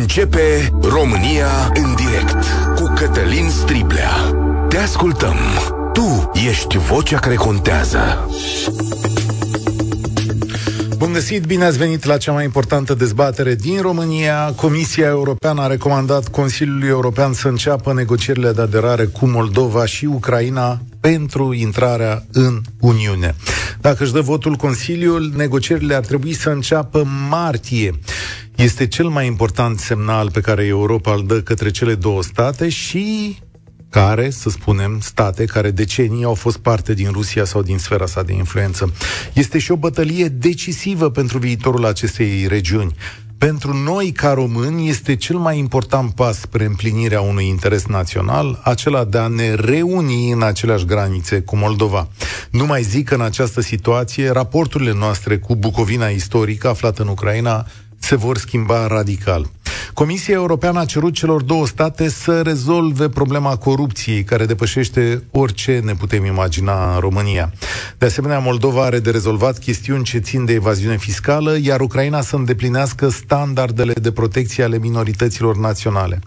Începe România în direct cu Cătălin Striblea. Te ascultăm. Tu ești vocea care contează. Bun găsit, bine ați venit la cea mai importantă dezbatere din România. Comisia Europeană a recomandat Consiliului European să înceapă negocierile de aderare cu Moldova și Ucraina pentru intrarea în Uniune. Dacă își dă votul Consiliul, negocierile ar trebui să înceapă martie. Este cel mai important semnal pe care Europa îl dă către cele două state și care, să spunem, state care decenii au fost parte din Rusia sau din sfera sa de influență. Este și o bătălie decisivă pentru viitorul acestei regiuni. Pentru noi, ca români, este cel mai important pas spre împlinirea unui interes național, acela de a ne reuni în aceleași granițe cu Moldova. Nu mai zic că în această situație, raporturile noastre cu Bucovina istorică aflată în Ucraina se vor schimba radical. Comisia Europeană a cerut celor două state să rezolve problema corupției, care depășește orice ne putem imagina în România. De asemenea, Moldova are de rezolvat chestiuni ce țin de evaziune fiscală, iar Ucraina să îndeplinească standardele de protecție ale minorităților naționale.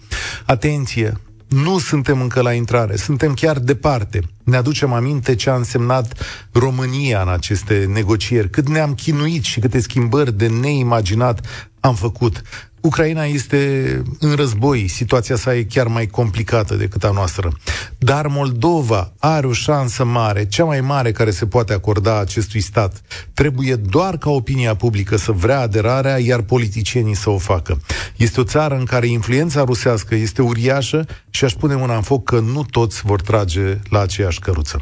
Atenție! Nu suntem încă la intrare, suntem chiar departe. Ne aducem aminte ce a însemnat România în aceste negocieri, cât ne-am chinuit și câte schimbări de neimaginat am făcut. Ucraina este în război, situația sa e chiar mai complicată decât a noastră. Dar Moldova are o șansă mare, cea mai mare care se poate acorda acestui stat. Trebuie doar ca opinia publică să vrea aderarea, iar politicienii să o facă. Este o țară în care influența rusească este uriașă și aș pune mâna în foc că nu toți vor trage la aceeași căruță.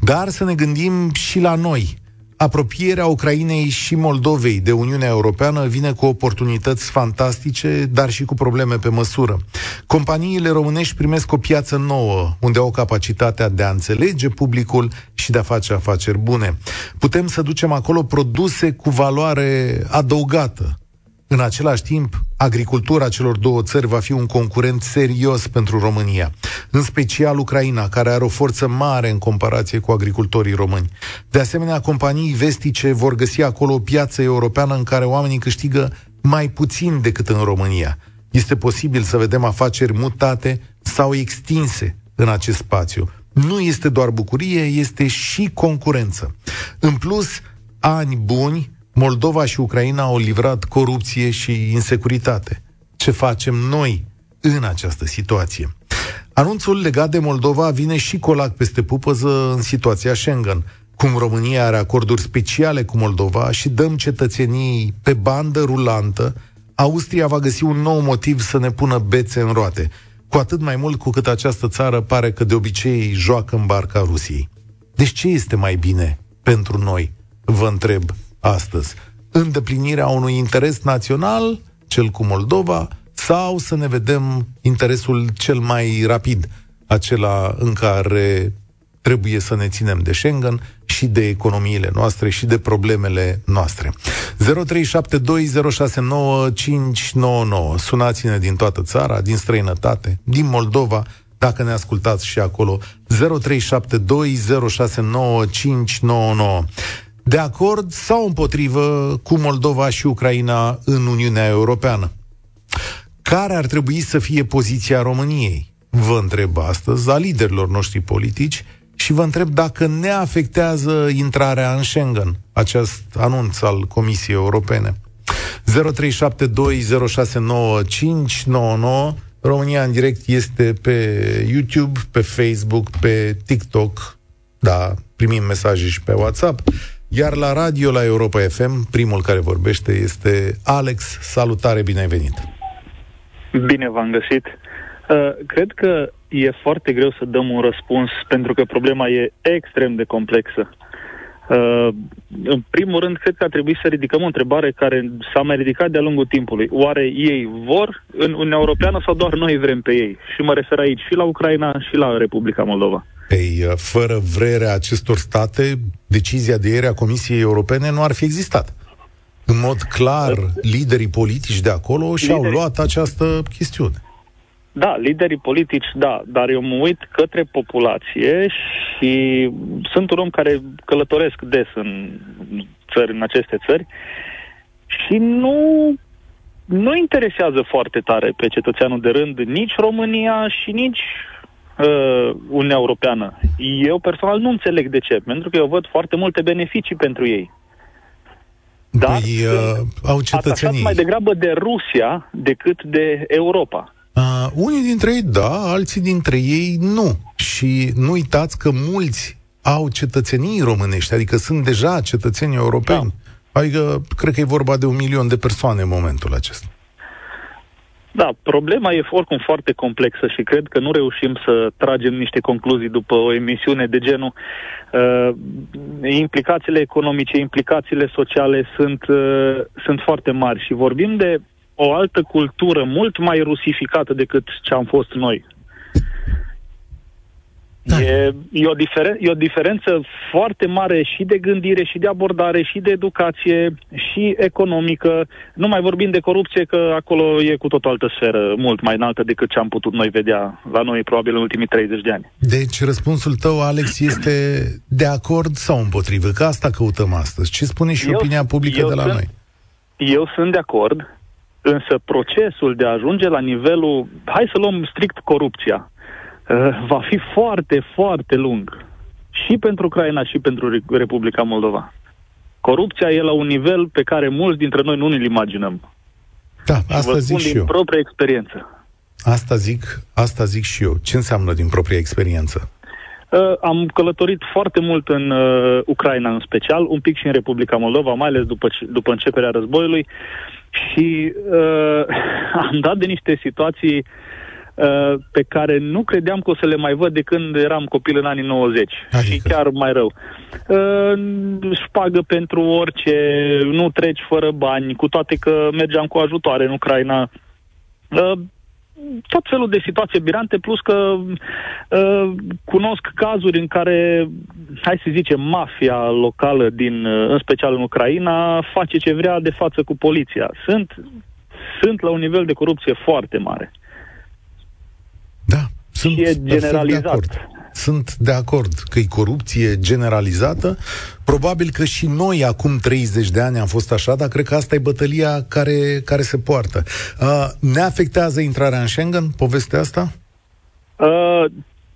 Dar să ne gândim și la noi, apropierea Ucrainei și Moldovei de Uniunea Europeană vine cu oportunități fantastice, dar și cu probleme pe măsură. Companiile românești primesc o piață nouă, unde au capacitatea de a înțelege publicul și de a face afaceri bune. Putem să ducem acolo produse cu valoare adăugată, în același timp, agricultura celor două țări va fi un concurent serios pentru România, în special Ucraina, care are o forță mare în comparație cu agricultorii români. De asemenea, companii vestice vor găsi acolo o piață europeană în care oamenii câștigă mai puțin decât în România. Este posibil să vedem afaceri mutate sau extinse în acest spațiu. Nu este doar bucurie, este și concurență. În plus, ani buni Moldova și Ucraina au livrat corupție și insecuritate. Ce facem noi în această situație? Anunțul legat de Moldova vine și colac peste pupăză în situația Schengen. Cum România are acorduri speciale cu Moldova și dăm cetățenii pe bandă rulantă, Austria va găsi un nou motiv să ne pună bețe în roate. Cu atât mai mult cu cât această țară pare că de obicei joacă în barca Rusiei. Deci ce este mai bine pentru noi? Vă întreb astăzi. Îndeplinirea unui interes național, cel cu Moldova, sau să ne vedem interesul cel mai rapid, acela în care trebuie să ne ținem de Schengen și de economiile noastre și de problemele noastre. 0372069599. Sunați-ne din toată țara, din străinătate, din Moldova, dacă ne ascultați și acolo. 0372069599 de acord sau împotrivă cu Moldova și Ucraina în Uniunea Europeană. Care ar trebui să fie poziția României? Vă întreb astăzi, a liderilor noștri politici, și vă întreb dacă ne afectează intrarea în Schengen, acest anunț al Comisiei Europene. 0372069599 România în direct este pe YouTube, pe Facebook, pe TikTok, da, primim mesaje și pe WhatsApp. Iar la radio, la Europa FM, primul care vorbește este Alex. Salutare, bine ai venit! Bine v-am găsit! Uh, cred că e foarte greu să dăm un răspuns pentru că problema e extrem de complexă. Uh, în primul rând, cred că ar trebui să ridicăm o întrebare care s-a mai ridicat de-a lungul timpului. Oare ei vor în Uniunea Europeană sau doar noi vrem pe ei? Și mă refer aici și la Ucraina și la Republica Moldova. Ei, uh, fără vrerea acestor state, decizia de ieri a Comisiei Europene nu ar fi existat. În mod clar, liderii politici de acolo și-au liderii... luat această chestiune. Da, liderii politici, da, dar eu mă uit către populație și sunt un om care călătoresc des în țări, în aceste țări și nu nu interesează foarte tare pe cetățeanul de rând nici România și nici uh, Uniunea Europeană. Eu personal nu înțeleg de ce, pentru că eu văd foarte multe beneficii pentru ei. Dar păi, uh, au cetățenii. mai degrabă de Rusia decât de Europa. Uh, unii dintre ei da, alții dintre ei nu. Și nu uitați că mulți au cetățenii românești, adică sunt deja cetățeni europeni. Da. Adică, cred că e vorba de un milion de persoane în momentul acesta. Da, problema e oricum foarte complexă și cred că nu reușim să tragem niște concluzii după o emisiune de genul uh, implicațiile economice, implicațiile sociale sunt, uh, sunt foarte mari și vorbim de o altă cultură mult mai rusificată decât ce am fost noi. Da. E, e, o diferen- e o diferență foarte mare și de gândire, și de abordare, și de educație, și economică. Nu mai vorbim de corupție, că acolo e cu tot o altă sferă, mult mai înaltă decât ce am putut noi vedea la noi, probabil, în ultimii 30 de ani. Deci, răspunsul tău, Alex, este de acord sau împotrivă? Că asta căutăm astăzi. Ce spune și eu, opinia publică de la sunt, noi? Eu sunt de acord, însă procesul de a ajunge la nivelul, hai să luăm strict corupția, uh, va fi foarte, foarte lung. Și pentru Ucraina și pentru Republica Moldova. Corupția e la un nivel pe care mulți dintre noi nu ne-l imaginăm. Da, și asta zic și din eu. propria experiență. Asta zic, asta zic și eu. Ce înseamnă din propria experiență? Uh, am călătorit foarte mult în uh, Ucraina în special, un pic și în Republica Moldova, mai ales după, după începerea războiului și uh, am dat de niște situații uh, pe care nu credeam că o să le mai văd de când eram copil în anii 90 adică. și chiar mai rău. Uh, șpagă pentru orice, nu treci fără bani, cu toate că mergeam cu ajutoare în Ucraina. Uh, tot felul de situații birante, plus că uh, cunosc cazuri în care, hai să zicem, mafia locală, din, uh, în special în Ucraina, face ce vrea de față cu poliția. Sunt, sunt la un nivel de corupție foarte mare. Da, sunt și e generalizat sunt de acord că e corupție generalizată. Probabil că și noi acum 30 de ani am fost așa, dar cred că asta e bătălia care, care se poartă. Uh, ne afectează intrarea în Schengen, povestea asta? Uh,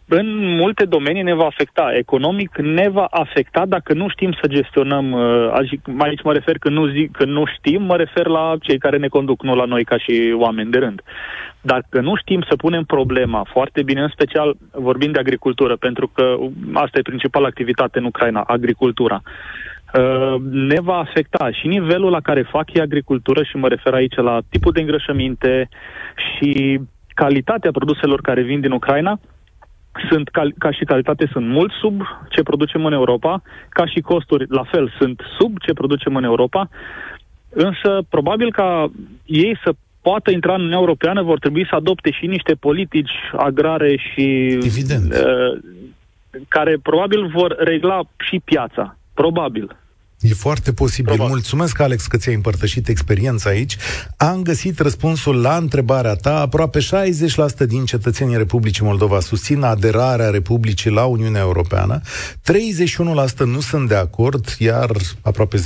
în multe domenii ne va afecta. Economic ne va afecta dacă nu știm să gestionăm. Uh, aici mă refer că nu, zic, că nu știm, mă refer la cei care ne conduc, nu la noi ca și oameni de rând. Dacă nu știm să punem problema foarte bine, în special vorbind de agricultură, pentru că asta e principala activitate în Ucraina, agricultura, uh, ne va afecta și nivelul la care fac ei agricultură și mă refer aici la tipul de îngrășăminte și calitatea produselor care vin din Ucraina, sunt ca, ca și calitate sunt mult sub ce producem în Europa, ca și costuri la fel sunt sub ce producem în Europa, însă probabil ca ei să poată intra în Uniunea Europeană vor trebui să adopte și niște politici agrare și Uh, care probabil vor regla și piața. Probabil. E foarte posibil. Probabil. Mulțumesc, Alex, că ți-ai împărtășit experiența aici. Am găsit răspunsul la întrebarea ta. Aproape 60% din cetățenii Republicii Moldova susțin aderarea Republicii la Uniunea Europeană, 31% nu sunt de acord, iar aproape 10%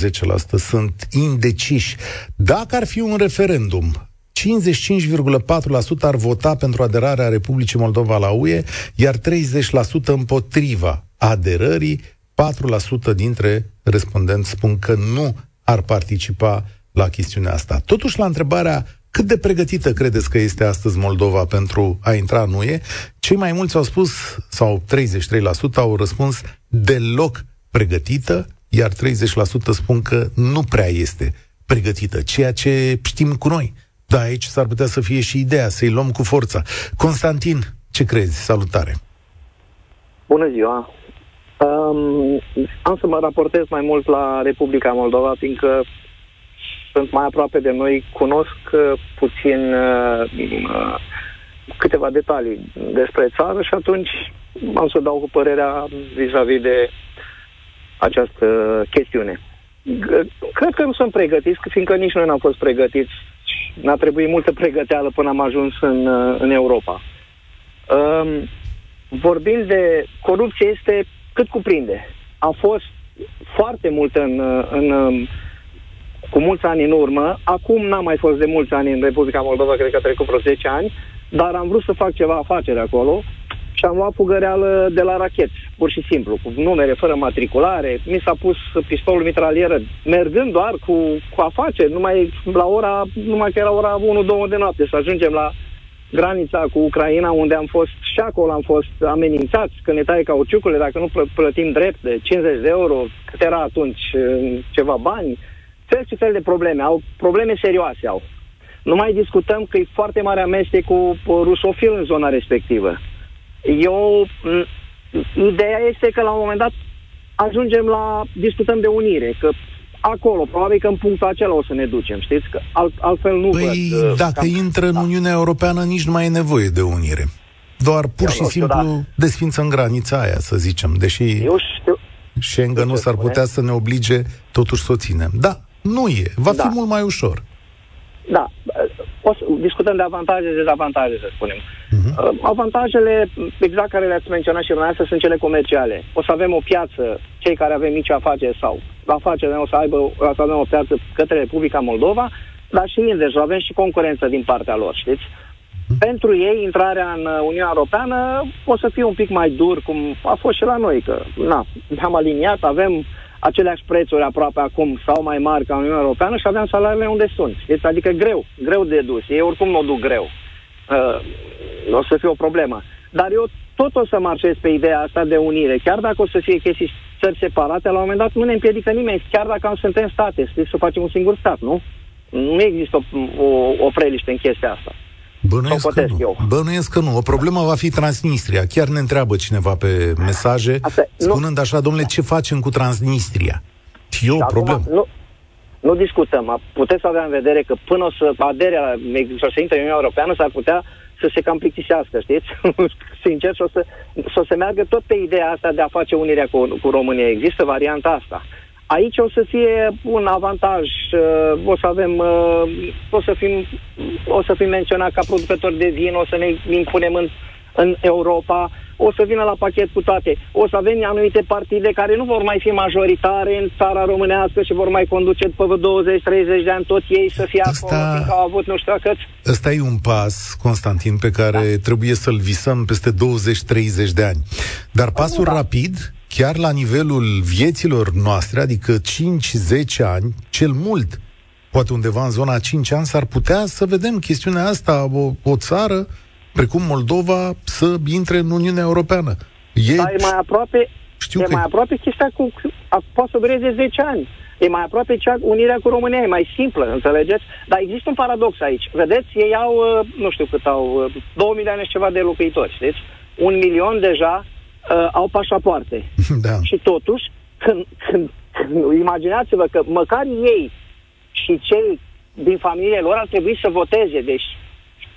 sunt indeciși. Dacă ar fi un referendum, 55,4% ar vota pentru aderarea Republicii Moldova la UE, iar 30% împotriva aderării, 4% dintre respondenți spun că nu ar participa la chestiunea asta. Totuși, la întrebarea cât de pregătită credeți că este astăzi Moldova pentru a intra în UE, cei mai mulți au spus, sau 33% au răspuns deloc pregătită, iar 30% spun că nu prea este pregătită, ceea ce știm cu noi. Da, aici s-ar putea să fie și ideea, să-i luăm cu forța. Constantin, ce crezi? Salutare! Bună ziua! Um, am să mă raportez mai mult la Republica Moldova, fiindcă sunt mai aproape de noi, cunosc uh, puțin uh, uh, câteva detalii despre țară și atunci am să dau cu părerea vis-a-vis de această chestiune. Cred că nu sunt pregătiți, fiindcă nici noi n-am fost pregătiți. N-a trebuit multă pregăteală până am ajuns în, în Europa. Um, vorbind de corupție, este cât cuprinde. A fost foarte mult în, în cu mulți ani în urmă. Acum n-am mai fost de mulți ani în Republica Moldova, cred că a trecut vreo 10 ani, dar am vrut să fac ceva afacere acolo și am luat fugăreală de la rachet, pur și simplu, cu numere fără matriculare. Mi s-a pus pistolul mitralieră, mergând doar cu, cu afaceri, numai la ora, numai că era ora 1-2 de noapte, să ajungem la granița cu Ucraina, unde am fost și acolo am fost amenințați că ne taie cauciucurile dacă nu plătim drept de 50 de euro, cât era atunci ceva bani, fel și fel de probleme, au probleme serioase au. Nu mai discutăm că e foarte mare amestec cu rusofil în zona respectivă. Eu, ideea este că la un moment dat ajungem la, discutăm de unire, că acolo, probabil că în punctul acela o să ne ducem, știți? Că alt, altfel nu păi, văd, uh, dacă cam, intră în da. Uniunea Europeană, nici nu mai e nevoie de unire. Doar pur și simplu da. desfință în granița aia, să zicem, deși Eu știu, Schengen nu s-ar putea să ne oblige totuși să o ținem. Da, nu e. Va da. fi mult mai ușor. Da. O să discutăm de avantaje și dezavantaje, să spunem. Uh-huh. Avantajele, exact care le-ați menționat și dumneavoastră, sunt cele comerciale. O să avem o piață, cei care avem mici afaceri sau afaceri, o să, aibă, o să avem o piață către Republica Moldova, dar și invers, avem și concurență din partea lor, știți? Uh-huh. Pentru ei, intrarea în Uniunea Europeană o să fie un pic mai dur, cum a fost și la noi, că na, ne-am aliniat, avem aceleași prețuri aproape acum sau mai mari ca Uniunea Europeană și aveam salariile unde sunt. Este adică greu, greu de dus. Ei oricum nu o duc greu. Uh, o să fie o problemă. Dar eu tot o să marșez pe ideea asta de unire. Chiar dacă o să fie chestii țări separate, la un moment dat nu ne împiedică nimeni, chiar dacă am suntem state, să facem un singur stat, nu? Nu există o, o, o preliște în chestia asta. Bănuiesc că nu. Eu. Bănuiesc că nu. O problemă va fi Transnistria. Chiar ne întreabă cineva pe mesaje, Asta, spunând nu. așa, domnule, ce facem cu Transnistria? Și eu o problemă. Nu, nu discutăm. Puteți avea în vedere că până o să adere la, să se intre în Uniunea Europeană, s-ar putea să se cam plictisească, știți? Sincer, și o să, să se meargă tot pe ideea asta de a face unirea cu, cu România. Există varianta asta. Aici o să fie un avantaj, uh, o să avem, uh, o să fim, o să fim menționat ca producători de vin, o să ne impunem în, în Europa, o să vină la pachet cu toate. O să avem anumite partide care nu vor mai fi majoritare în țara românească și vor mai conduce după 20-30 de ani tot ei să fie Asta... acolo, fiindcă au avut nu știu cât. Ăsta e un pas, Constantin, pe care da. trebuie să-l visăm peste 20-30 de ani. Dar pasul da. rapid chiar la nivelul vieților noastre, adică 5-10 ani, cel mult, poate undeva în zona 5 ani, s-ar putea să vedem chestiunea asta, o, o țară precum Moldova să intre în Uniunea Europeană. E, Dar e mai aproape, știu e că... mai aproape chestia cu, poate să dureze 10 ani. E mai aproape cea, unirea cu România, e mai simplă, înțelegeți? Dar există un paradox aici. Vedeți, ei au, uh, nu știu cât au, 2 uh, milioane și ceva de locuitori, știți? Un milion deja uh, au pașapoarte. Da. Și totuși, când, când, când, imaginați-vă că măcar ei și cei din familie lor ar trebui să voteze. Deci cei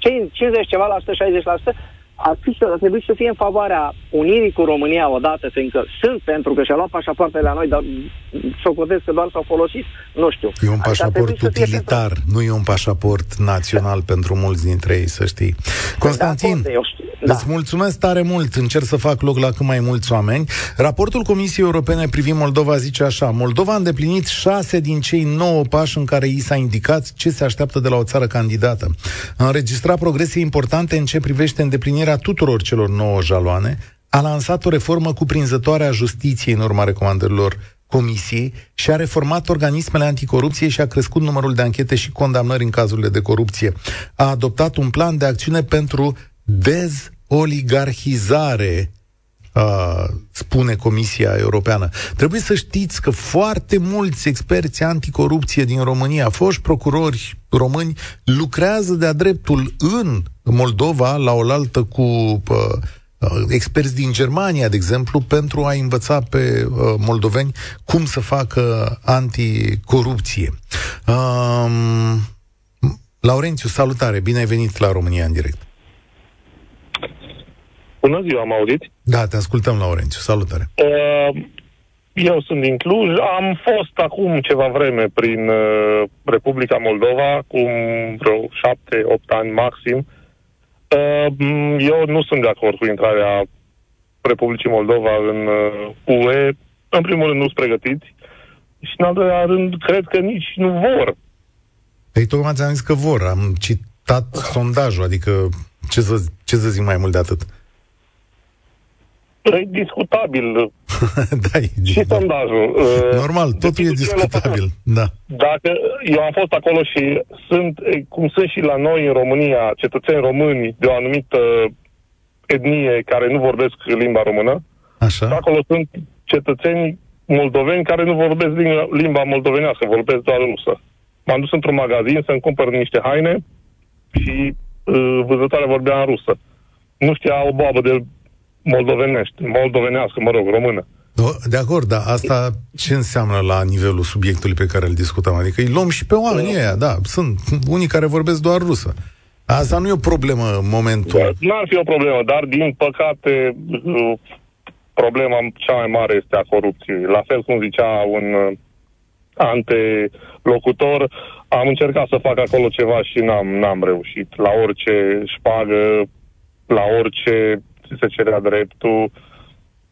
50 ceva la 100, 60% ar, fi, ar trebui să fie în favoarea unirii cu România odată, fiindcă sunt pentru că și-a luat pașapoartele la noi, dar să că doar s-au folosit, nu știu. E un pașaport utilitar, pentru... nu e un pașaport național da. pentru mulți dintre ei, să știi. Constantin, da, da. îți mulțumesc tare mult, încerc să fac loc la cât mai mulți oameni. Raportul Comisiei Europene privind Moldova zice așa, Moldova a îndeplinit șase din cei nouă pași în care i s-a indicat ce se așteaptă de la o țară candidată. A înregistrat progrese importante în ce privește îndeplinirea întâlnirea tuturor celor nouă jaloane, a lansat o reformă cuprinzătoare a justiției în urma recomandărilor Comisiei și a reformat organismele anticorupție și a crescut numărul de anchete și condamnări în cazurile de corupție. A adoptat un plan de acțiune pentru dezoligarhizare Uh, spune Comisia Europeană. Trebuie să știți că foarte mulți experți anticorupție din România, foști procurori români, lucrează de-a dreptul în Moldova la oaltă cu uh, uh, experți din Germania, de exemplu, pentru a învăța pe uh, moldoveni cum să facă anticorupție. Uh, Laurențiu, salutare, bine ai venit la România în direct. Bună ziua, am auzit? Da, te ascultăm, Laurențiu. Salutare. Uh, eu sunt din Cluj. Am fost acum ceva vreme prin uh, Republica Moldova, acum vreo șapte, opt ani maxim. Uh, eu nu sunt de acord cu intrarea Republicii Moldova în uh, UE. În primul rând, nu sunt pregătiți și în al doilea rând, cred că nici nu vor. Păi tocmai ți-am zis că vor. Am citat sondajul, adică ce să, ce să zic mai mult de atât? E discutabil. da, e, și da. sondajul. Normal, totul e discutabil. Da. Dacă eu am fost acolo și sunt, cum sunt și la noi în România, cetățeni români de o anumită etnie care nu vorbesc limba română, Așa. acolo sunt cetățeni moldoveni care nu vorbesc limba, limba moldovenească, vorbesc doar rusă. M-am dus într-un magazin să-mi cumpăr niște haine și uh, vânzătoarea vorbea în rusă. Nu știa o boabă de moldovenești, moldovenească, mă rog, română. De acord, dar asta ce înseamnă la nivelul subiectului pe care îl discutăm? Adică îi luăm și pe oamenii ăia, da, sunt unii care vorbesc doar rusă. Asta nu e o problemă în momentul... Da, n-ar fi o problemă, dar din păcate uh, problema cea mai mare este a corupției. La fel cum zicea un uh, antelocutor, am încercat să fac acolo ceva și n-am, n-am reușit. La orice șpagă, la orice se cerea dreptul,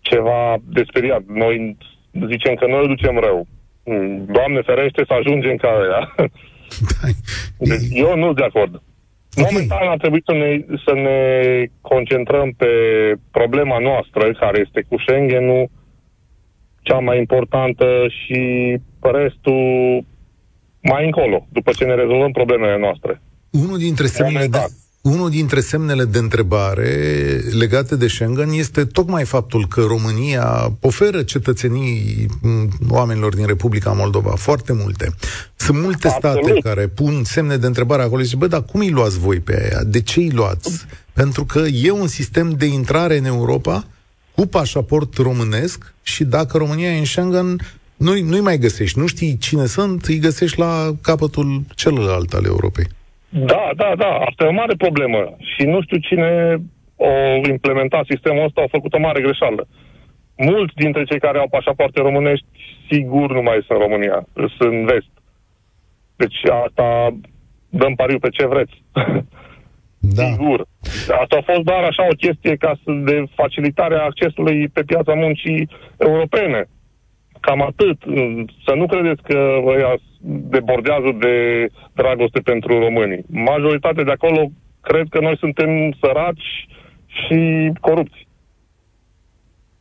ceva desperiat. Noi zicem că noi îl ducem rău. Doamne ferește să ajungem ca ea. Deci eu nu sunt de acord. Okay. Momentan ar trebui să ne, să ne concentrăm pe problema noastră, care este cu Schengen-ul, cea mai importantă și restul mai încolo, după ce ne rezolvăm problemele noastre. Unul dintre semnele de, unul dintre semnele de întrebare legate de Schengen este tocmai faptul că România oferă cetățenii oamenilor din Republica Moldova foarte multe. Sunt multe Absolut. state care pun semne de întrebare acolo și zic, bă, dar cum îi luați voi pe aia? De ce îi luați? Pentru că e un sistem de intrare în Europa cu pașaport românesc și dacă România e în Schengen, nu-i, nu-i mai găsești. Nu știi cine sunt, îi găsești la capătul celălalt al Europei. Da, da, da, asta e o mare problemă. Și nu știu cine o implementat sistemul ăsta, au făcut o mare greșeală. Mulți dintre cei care au pașapoarte românești, sigur nu mai sunt în România, sunt în vest. Deci asta dăm pariu pe ce vreți. Da. Sigur. Asta a fost doar așa o chestie ca să, de facilitarea accesului pe piața muncii europene. Cam atât. Să nu credeți că ăia debordează de dragoste pentru românii. Majoritatea de acolo cred că noi suntem săraci și corupți.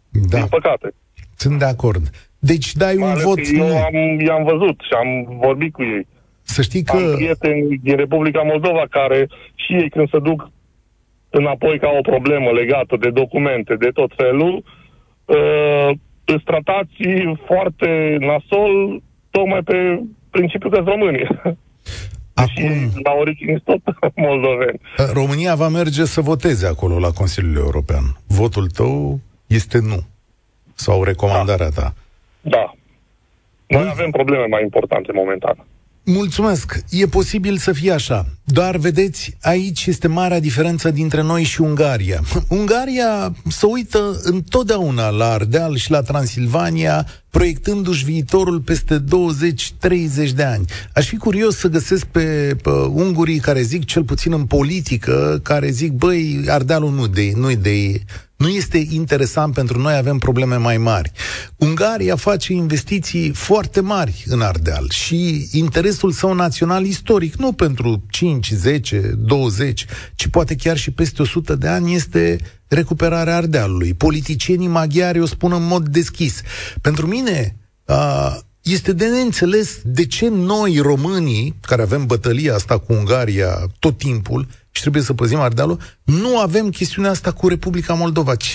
Da. Din păcate. Sunt de acord. Deci dai un vot... Eu am, i-am văzut și am vorbit cu ei. Să știi că... Am prieteni din Republica Moldova care și ei când se duc înapoi ca o problemă legată de documente, de tot felul, uh, îți tratați foarte nasol tocmai pe principiul că români. Acum, la origine tot moldoveni. România va merge să voteze acolo la Consiliul European. Votul tău este nu. Sau recomandarea da. ta. Da. Noi avem probleme mai importante momentan. Mulțumesc. E posibil să fie așa. Dar, vedeți, aici este marea diferență dintre noi și Ungaria. Ungaria se uită întotdeauna la Ardeal și la Transilvania, proiectându-și viitorul peste 20-30 de ani. Aș fi curios să găsesc pe, pe ungurii care zic, cel puțin în politică, care zic, băi, Ardealul nu de, nu de nu este interesant pentru noi, avem probleme mai mari. Ungaria face investiții foarte mari în Ardeal și interesul său național istoric, nu pentru 5, 10, 20, ci poate chiar și peste 100 de ani, este recuperarea Ardealului. Politicienii maghiari o spun în mod deschis. Pentru mine, uh, este de neînțeles de ce noi, românii, care avem bătălia asta cu Ungaria tot timpul, și trebuie să păzim Ardealul, nu avem chestiunea asta cu Republica Moldova. Ce,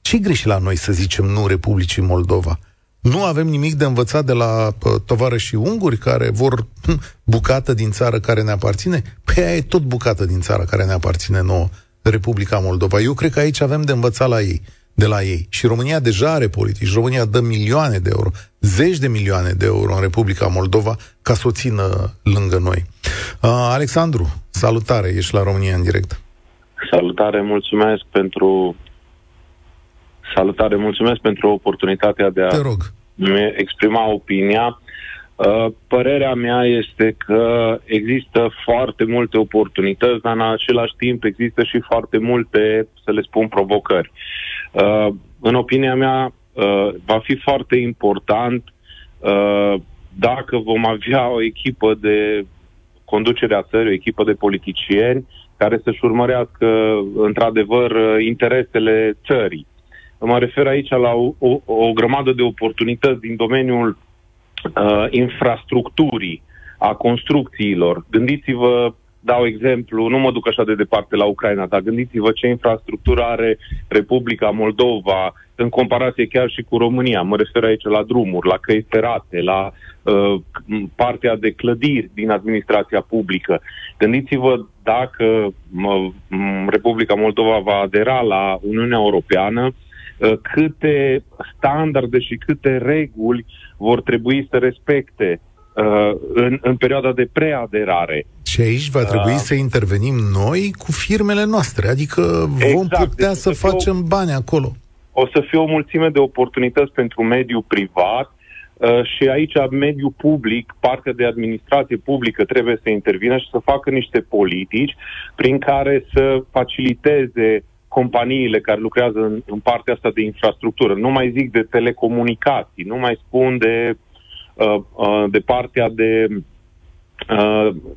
ce greșit la noi să zicem nu Republicii Moldova? Nu avem nimic de învățat de la tovarășii unguri care vor hm, bucată din țară care ne aparține? Păi aia e tot bucată din țară care ne aparține nouă, Republica Moldova. Eu cred că aici avem de învățat la ei de la ei. Și România deja are politici. România dă milioane de euro, zeci de milioane de euro în Republica Moldova ca să o țină lângă noi. Uh, Alexandru, salutare, ești la România în direct. Salutare, mulțumesc pentru salutare, mulțumesc pentru oportunitatea de a Te rog. exprima opinia. Uh, părerea mea este că există foarte multe oportunități, dar în același timp există și foarte multe, să le spun, provocări. Uh, în opinia mea, uh, va fi foarte important dacă vom avea o echipă de conducere a țării, o echipă de politicieni care să-și urmărească, într-adevăr, interesele țării. Mă refer aici la o, o, o grămadă de oportunități din domeniul uh, infrastructurii, a construcțiilor. Gândiți-vă, dau exemplu, nu mă duc așa de departe la Ucraina, dar gândiți-vă ce infrastructură are Republica Moldova în comparație chiar și cu România. Mă refer aici la drumuri, la căi ferate, la uh, partea de clădiri din administrația publică. Gândiți-vă dacă uh, Republica Moldova va adera la Uniunea Europeană, uh, câte standarde și câte reguli vor trebui să respecte uh, în, în perioada de preaderare. Și aici va trebui uh, să intervenim noi cu firmele noastre, adică vom exact, putea deci să, să facem o, bani acolo. O să fie o mulțime de oportunități pentru mediul privat uh, și aici mediul public, partea de administrație publică trebuie să intervină și să facă niște politici prin care să faciliteze companiile care lucrează în, în partea asta de infrastructură. Nu mai zic de telecomunicații, nu mai spun de Uh, uh, de partea de uh,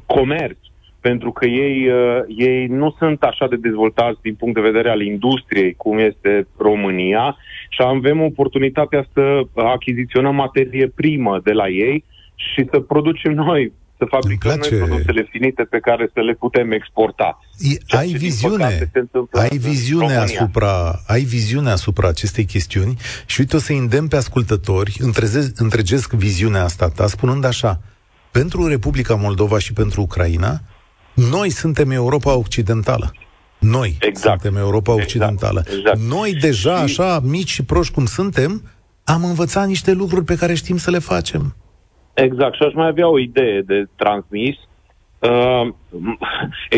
comerț, pentru că ei, uh, ei nu sunt așa de dezvoltați din punct de vedere al industriei cum este România și avem oportunitatea să achiziționăm materie primă de la ei și să producem noi să fabricăm noi produsele finite pe care să le putem exporta. E, ai viziune, ai viziune asupra, ai viziune asupra acestei chestiuni și uite o să îndemn pe ascultători, întrezesc, întregesc viziunea asta ta, spunând așa, pentru Republica Moldova și pentru Ucraina, noi suntem Europa Occidentală. Noi exact. suntem Europa exact. Occidentală. Exact. Noi deja, așa, mici și proști cum suntem, am învățat niște lucruri pe care știm să le facem. Exact, și aș mai avea o idee de transmis. Uh,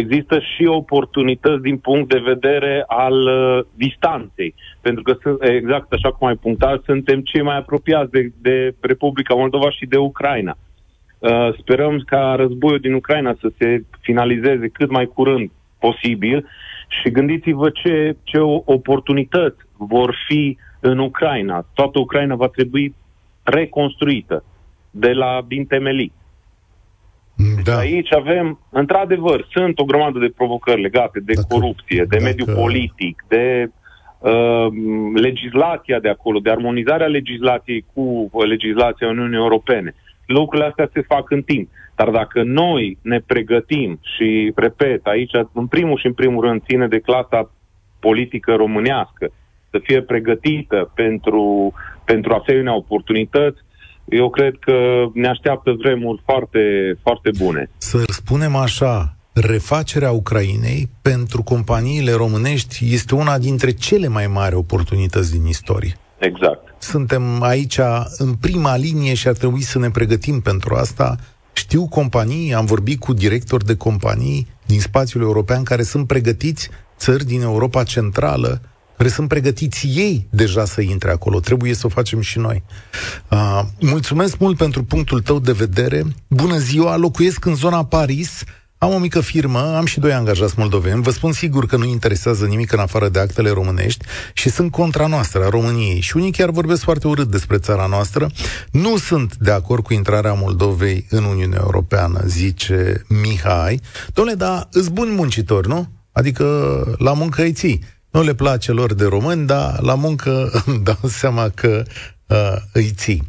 există și oportunități din punct de vedere al uh, distanței, pentru că, exact așa cum ai punctat, suntem cei mai apropiați de, de Republica Moldova și de Ucraina. Uh, sperăm ca războiul din Ucraina să se finalizeze cât mai curând posibil și gândiți-vă ce, ce oportunități vor fi în Ucraina. Toată Ucraina va trebui reconstruită de la din temelii. Deci da. aici avem, într-adevăr, sunt o grămadă de provocări legate de dacă, corupție, de dacă... mediul politic, de uh, legislația de acolo, de armonizarea legislației cu legislația Uniunii Europene. Lucrurile astea se fac în timp. Dar dacă noi ne pregătim și, repet, aici, în primul și în primul rând, ține de clasa politică românească, să fie pregătită pentru, pentru asemenea oportunități, eu cred că ne așteaptă vremuri foarte, foarte bune. Să spunem așa, refacerea Ucrainei pentru companiile românești este una dintre cele mai mari oportunități din istorie. Exact. Suntem aici în prima linie și ar trebui să ne pregătim pentru asta. Știu companii, am vorbit cu directori de companii din spațiul european care sunt pregătiți, țări din Europa Centrală, care sunt pregătiți ei deja să intre acolo. Trebuie să o facem și noi. Uh, mulțumesc mult pentru punctul tău de vedere. Bună ziua, locuiesc în zona Paris. Am o mică firmă, am și doi angajați moldoveni. Vă spun sigur că nu interesează nimic în afară de actele românești și sunt contra noastră, a României. Și unii chiar vorbesc foarte urât despre țara noastră. Nu sunt de acord cu intrarea Moldovei în Uniunea Europeană, zice Mihai. Domnule, dar îți buni muncitori, nu? Adică la muncă îi ții. Nu le place lor de români, dar la muncă îmi dau seama că uh, îi ții.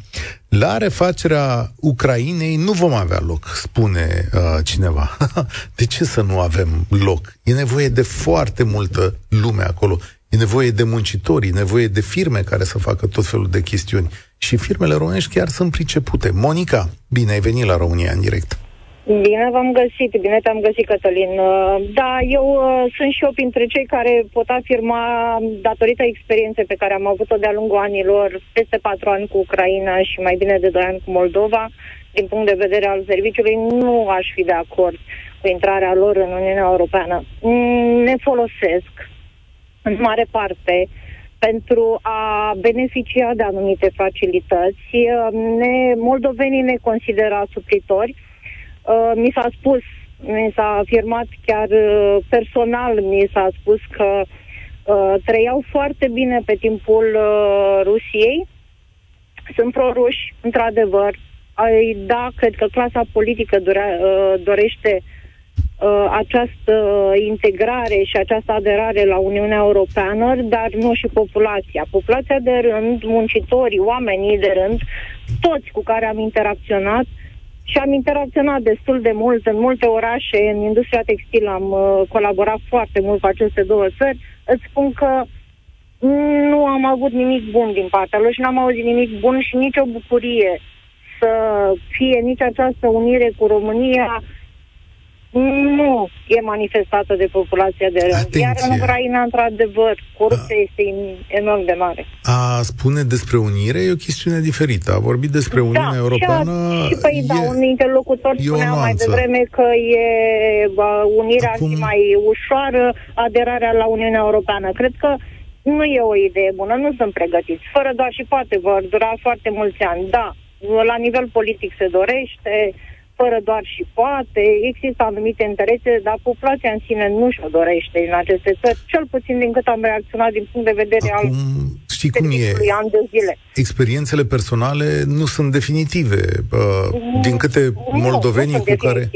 La refacerea Ucrainei nu vom avea loc, spune uh, cineva. de ce să nu avem loc? E nevoie de foarte multă lume acolo. E nevoie de muncitori, e nevoie de firme care să facă tot felul de chestiuni. Și firmele românești chiar sunt pricepute. Monica, bine ai venit la România în direct. Bine v-am găsit, bine te-am găsit, Cătălin. Uh, da, eu uh, sunt și eu printre cei care pot afirma, datorită experienței pe care am avut-o de-a lungul anilor, peste patru ani cu Ucraina și mai bine de doi ani cu Moldova, din punct de vedere al serviciului, nu aș fi de acord cu intrarea lor în Uniunea Europeană. Mm, ne folosesc, în mare parte, pentru a beneficia de anumite facilități. Uh, ne, moldovenii ne consideră suplitori, Uh, mi s-a spus, mi s-a afirmat chiar uh, personal, mi s-a spus că uh, trăiau foarte bine pe timpul uh, Rusiei Sunt proruși, într-adevăr. Da, cred că clasa politică dorea, dorește această integrare și această aderare la Uniunea Europeană, dar nu și populația. Populația de rând, muncitorii, oamenii de rând, toți cu care am interacționat, și am interacționat destul de mult în multe orașe, în industria textilă am uh, colaborat foarte mult cu aceste două țări. Îți spun că nu am avut nimic bun din partea lor și n-am auzit nimic bun și nicio bucurie să fie nici această unire cu România, nu e manifestată de populația de rând. Atenție. Iar în Ucraina, într-adevăr, corupția a. este enorm de mare. A spune despre unire e o chestiune diferită. A vorbit despre da, Uniunea Europeană... Și, și păi, da, un interlocutor spunea mai devreme că e unirea Acum... mai ușoară, aderarea la Uniunea Europeană. Cred că nu e o idee bună, nu sunt pregătiți. Fără doar și poate vor dura foarte mulți ani. Da, la nivel politic se dorește, fără doar și poate, există anumite interese, dar populația în sine nu și-o dorește în aceste țări, cel puțin din cât am reacționat din punct de vedere Acum, al știi cum e? An de zile. Experiențele personale nu sunt definitive. Uh, din câte nu, moldovenii nu cu care...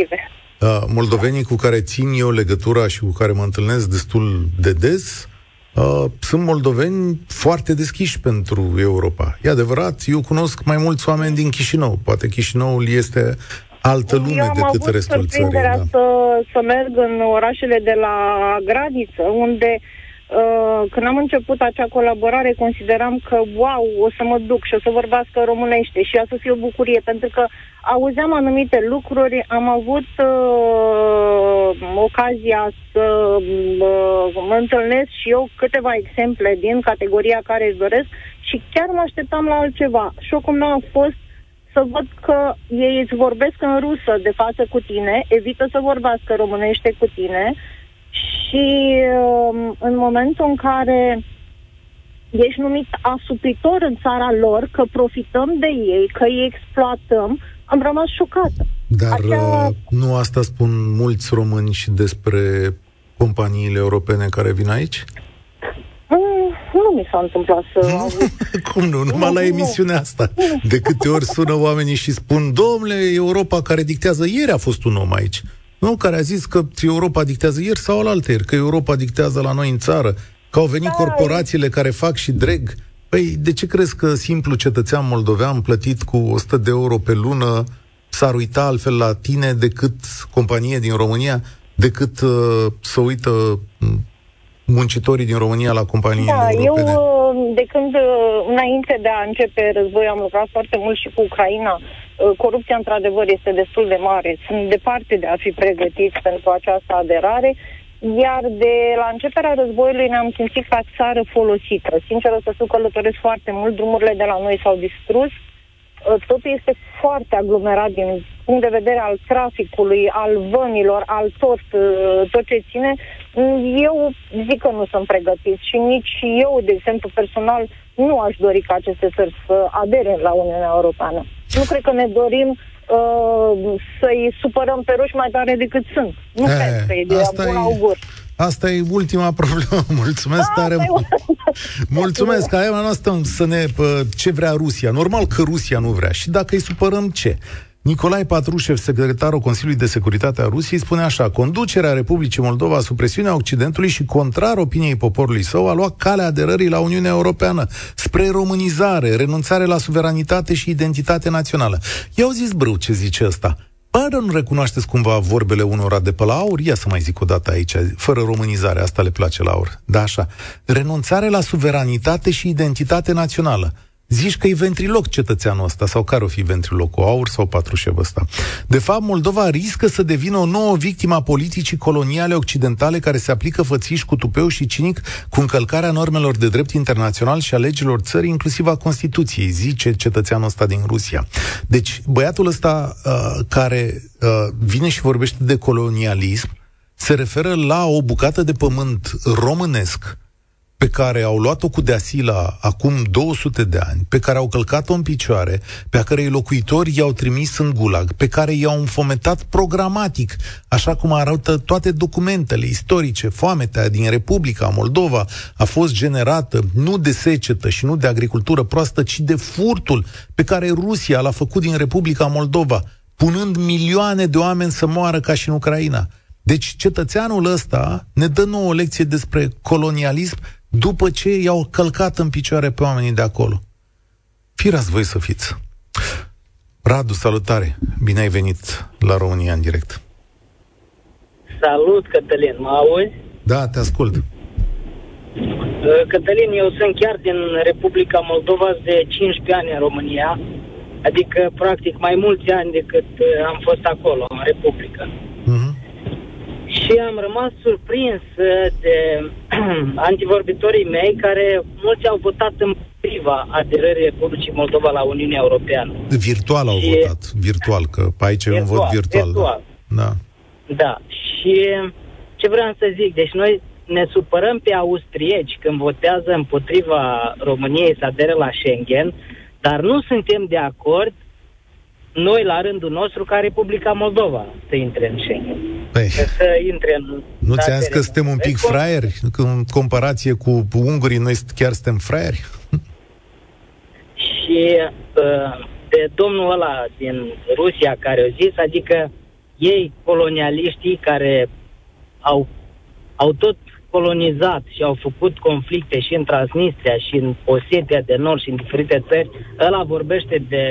Uh, moldovenii cu care țin eu legătura și cu care mă întâlnesc destul de des, Uh, sunt moldoveni foarte deschiși pentru Europa. E adevărat, eu cunosc mai mulți oameni din Chișinău. Poate Chișinăul este altă lume Eu decât restul țării. Da. să, să merg în orașele de la graniță, unde uh, când am început acea colaborare consideram că, wow, o să mă duc și o să vorbească românește și a să fie o bucurie, pentru că auzeam anumite lucruri, am avut uh, ocazia să uh, mă întâlnesc și eu câteva exemple din categoria care își doresc și chiar mă așteptam la altceva. Șocul meu a fost să văd că ei îți vorbesc în rusă de față cu tine, evită să vorbească românește cu tine și um, în momentul în care ești numit asupritor în țara lor, că profităm de ei, că îi exploatăm, am rămas șocată. Dar Acea... Uh, nu asta spun mulți români și despre companiile europene care vin aici? Nu mi s-a întâmplat să... Cum nu? Numai nu, la emisiunea nu. asta. De câte ori sună oamenii și spun, domnule, Europa care dictează, ieri a fost un om aici. Nu, care a zis că Europa dictează ieri sau alaltă ieri, că Europa dictează la noi în țară, că au venit da, corporațiile care fac și dreg. Păi, de ce crezi că simplu cetățean moldovean plătit cu 100 de euro pe lună s-ar uita altfel la tine decât companie din România, decât uh, să uită muncitorii din România la companiile da, europene? eu de când înainte de a începe războiul am lucrat foarte mult și cu Ucraina. Corupția într-adevăr este destul de mare. Sunt departe de a fi pregătiți pentru această aderare. Iar de la începerea războiului ne-am simțit ca țară folosită. Sincer, să spun călătoresc foarte mult, drumurile de la noi s-au distrus, totul este foarte aglomerat din punct de vedere al traficului, al vămilor, al tot, tot ce ține eu zic că nu sunt pregătiți și nici eu, de exemplu, personal, nu aș dori ca aceste țări să adere la Uniunea Europeană. Nu cred că ne dorim uh, să-i supărăm pe ruși mai tare decât sunt. Nu e, cred că e de bun augur. Asta e ultima problemă. Mulțumesc da, tare mult. Mulțumesc. Aia noastră să ne... Ce vrea Rusia? Normal că Rusia nu vrea. Și dacă îi supărăm, ce? Nicolae Patrușev, secretarul Consiliului de Securitate a Rusiei, spune așa, conducerea Republicii Moldova sub presiunea Occidentului și contrar opiniei poporului său a luat calea aderării la Uniunea Europeană spre românizare, renunțare la suveranitate și identitate națională. I-au zis brâu ce zice ăsta. Pare nu recunoașteți cumva vorbele unora de pe la aur? Ia să mai zic o dată aici, fără românizare, asta le place la aur. Da, așa. Renunțare la suveranitate și identitate națională. Zici că e ventriloc cetățeanul ăsta, sau care o fi ventriloc, aur sau patrușev ăsta. De fapt, Moldova riscă să devină o nouă victimă a politicii coloniale occidentale care se aplică fățiș cu tupeu și cinic cu încălcarea normelor de drept internațional și a legilor țării, inclusiv a Constituției, zice cetățeanul ăsta din Rusia. Deci, băiatul ăsta uh, care uh, vine și vorbește de colonialism, se referă la o bucată de pământ românesc, pe care au luat-o cu deasila acum 200 de ani, pe care au călcat-o în picioare, pe care locuitorii i-au trimis în gulag, pe care i-au înfometat programatic, așa cum arată toate documentele istorice, foametea din Republica Moldova a fost generată nu de secetă și nu de agricultură proastă, ci de furtul pe care Rusia l-a făcut din Republica Moldova, punând milioane de oameni să moară ca și în Ucraina. Deci cetățeanul ăsta ne dă nouă o lecție despre colonialism după ce i-au călcat în picioare pe oamenii de acolo. Firați voi să fiți. Radu, salutare! Bine ai venit la România în direct. Salut, Cătălin, mă auzi? Da, te ascult. Uh, Cătălin, eu sunt chiar din Republica Moldova de 15 ani în România, adică practic mai mulți ani decât uh, am fost acolo, în Republica. Uh-huh. Și am rămas surprins uh, de antivorbitorii mei care mulți au votat împotriva aderării Republicii Moldova la Uniunea Europeană. Virtual au și votat, virtual, că aici virtual, e un vot virtual. virtual. Da. da. Da. Și ce vreau să zic, deci noi ne supărăm pe austrieci când votează împotriva României să adere la Schengen, dar nu suntem de acord noi, la rândul nostru, ca Republica Moldova, să intre în Schengen. Păi, să intre în... Nu ți-am zis că suntem un pic fraieri? În comparație cu ungurii, noi chiar suntem fraieri? Și uh, de domnul ăla din Rusia care a zis, adică ei, colonialiștii care au, au tot colonizat și au făcut conflicte și în Transnistria și în Osetia de Nord și în diferite țări, ăla vorbește de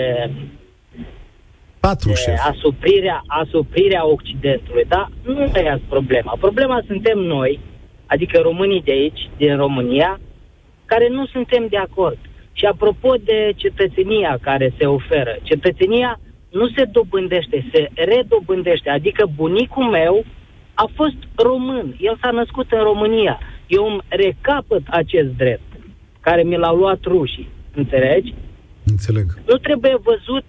Patru, de asuprirea, asuprirea Occidentului. Dar nu e problema. Problema suntem noi, adică românii de aici, din România, care nu suntem de acord. Și apropo de cetățenia care se oferă, cetățenia nu se dobândește, se redobândește. Adică bunicul meu a fost român, el s-a născut în România. Eu îmi recapăt acest drept, care mi l-au luat rușii. Înțelegi? Înțeleg. Nu trebuie văzut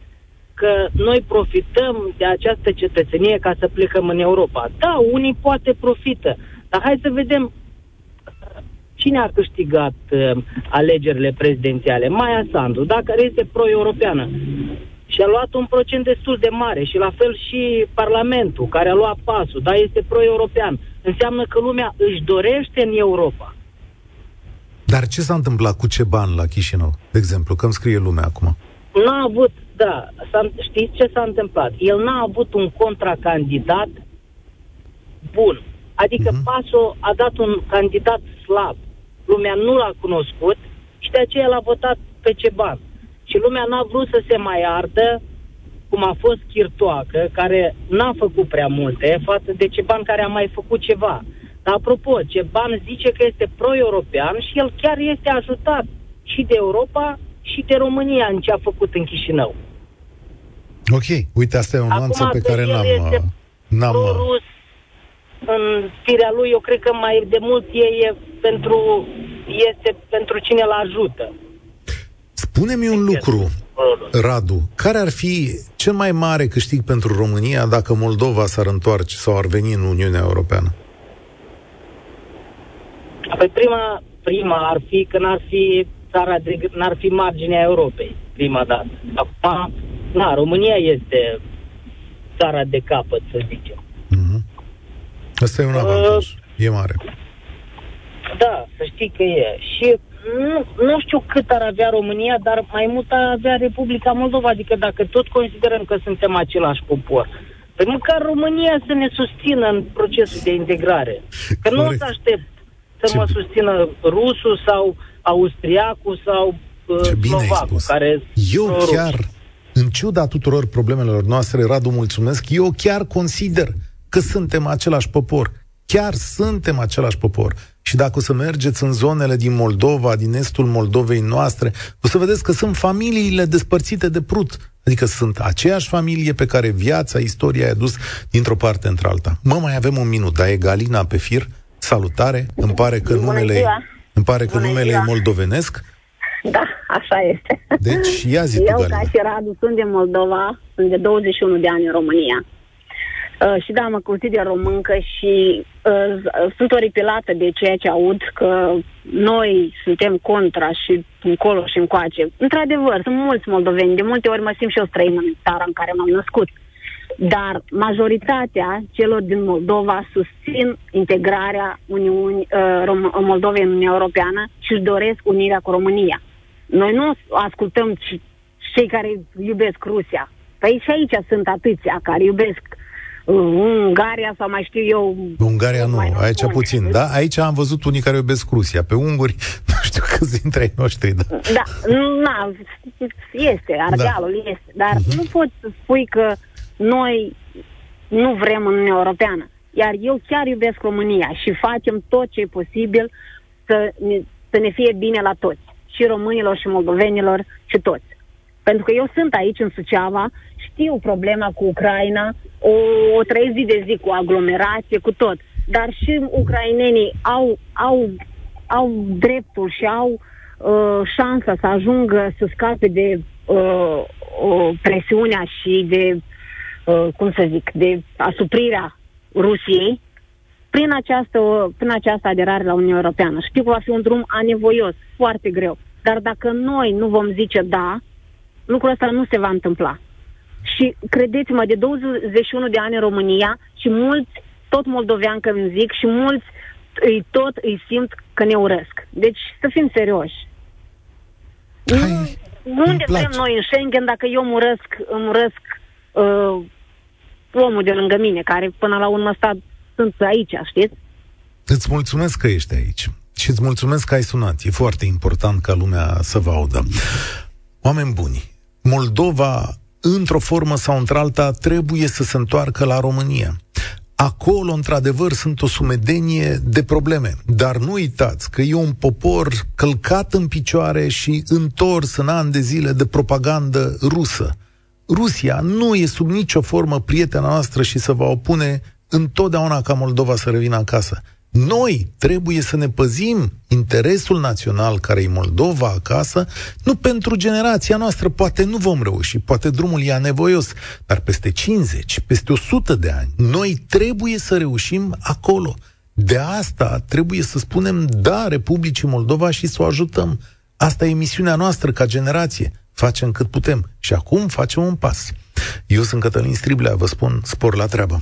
că noi profităm de această cetățenie ca să plecăm în Europa. Da, unii poate profită, dar hai să vedem cine a câștigat uh, alegerile prezidențiale. Maia Sandu, da, care este pro-europeană. Și a luat un procent destul de mare și la fel și Parlamentul, care a luat pasul, da, este pro-european. Înseamnă că lumea își dorește în Europa. Dar ce s-a întâmplat cu ce bani la Chișinău, de exemplu, că îmi scrie lumea acum? N-a avut, da, s-a, știți ce s-a întâmplat? El n-a avut un contracandidat bun. Adică uh-huh. PASO a dat un candidat slab. Lumea nu l-a cunoscut și de aceea l-a votat pe ce bani. Și lumea n-a vrut să se mai ardă cum a fost Chirtoacă, care n-a făcut prea multe, față de Ceban care a mai făcut ceva. Dar apropo, Ceban zice că este pro-european și el chiar este ajutat și de Europa și de România în ce a făcut în Chișinău. Ok, uite, asta e o nuanță pe care n-am... Este n-am rus în firea lui, eu cred că mai de mult e pentru, este pentru cine îl ajută. Spune-mi un lucru, Radu, care ar fi cel mai mare câștig pentru România dacă Moldova s-ar întoarce sau ar veni în Uniunea Europeană? Păi prima, prima ar fi că n-ar fi țara de, n-ar fi marginea Europei, prima dată. Acum, na, România este țara de capăt, să zicem. Mm-hmm. Asta e un avantaj. Uh, e mare. Da, să știi că e. Și nu, nu știu cât ar avea România, dar mai mult ar avea Republica Moldova. Adică dacă tot considerăm că suntem același popor, Păi măcar România să ne susțină în procesul de integrare. Că Corect. nu o să aștept să Ce... mă susțină rusul sau austriacul sau uh, Ce bine slovacul, care Eu chiar, în ciuda tuturor problemelor noastre, Radu, mulțumesc, eu chiar consider că suntem același popor. Chiar suntem același popor. Și dacă o să mergeți în zonele din Moldova, din estul Moldovei noastre, o să vedeți că sunt familiile despărțite de prut. Adică sunt aceeași familie pe care viața, istoria i-a dus dintr-o parte într-alta. Mă, mai avem un minut, dar e Galina pe fir. Salutare, îmi pare că numele, îmi pare că numele e moldovenesc. Da, așa este. Deci, ia zi Eu, tu, ca și Radu, sunt din Moldova, sunt de 21 de ani în România. Uh, și da, mă consider româncă și uh, sunt oripilată de ceea ce aud, că noi suntem contra și încolo și încoace. Într-adevăr, sunt mulți moldoveni, de multe ori mă simt și eu străină în țara în care m-am născut. Dar majoritatea celor din Moldova susțin integrarea Uniunii, uh, Moldovei în Uniunea Europeană și își doresc unirea cu România. Noi nu ascultăm cei care iubesc Rusia. Păi și aici sunt atâția care iubesc Ungaria sau mai știu eu... Ungaria nu, aici spun. puțin, da? Aici am văzut unii care iubesc Rusia. Pe unguri, nu știu câți dintre ai noștri, da. Da, na, este, ardealul da. este, dar uh-huh. nu poți să spui că noi nu vrem în Uniunea Europeană. Iar eu chiar iubesc România și facem tot ce e posibil să ne, să ne fie bine la toți. Și românilor, și moldovenilor, și toți. Pentru că eu sunt aici în Suceava, știu problema cu Ucraina, o, o trăiesc zi de zi cu aglomerație, cu tot. Dar și ucrainenii au, au, au dreptul și au uh, șansa să ajungă să scape de uh, uh, presiunea și de, uh, cum să zic, de asuprirea Rusiei prin această, prin această aderare la Uniunea Europeană. Știu că va fi un drum anevoios, foarte greu. Dar dacă noi nu vom zice da, lucrul ăsta nu se va întâmpla. Și credeți-mă, de 21 de ani în România și mulți, tot moldovean că îmi zic, și mulți îi tot îi simt că ne urăsc. Deci să fim serioși. Hai, nu, unde vrem noi în Schengen dacă eu îmi urăsc, îmi urăsc uh, omul de lângă mine, care până la urmă sta, sunt aici, știți? Îți mulțumesc că ești aici și îți mulțumesc că ai sunat. E foarte important ca lumea să vă audă. Oameni buni, Moldova, într-o formă sau într-alta, trebuie să se întoarcă la România. Acolo, într-adevăr, sunt o sumedenie de probleme. Dar nu uitați că e un popor călcat în picioare și întors în ani de zile de propagandă rusă. Rusia nu e sub nicio formă prietena noastră și se va opune întotdeauna ca Moldova să revină acasă. Noi trebuie să ne păzim interesul național care e Moldova acasă, nu pentru generația noastră, poate nu vom reuși, poate drumul e anevoios, dar peste 50, peste 100 de ani, noi trebuie să reușim acolo. De asta trebuie să spunem da Republicii Moldova și să o ajutăm. Asta e misiunea noastră ca generație. Facem cât putem. Și acum facem un pas. Eu sunt Cătălin Striblea, vă spun spor la treabă.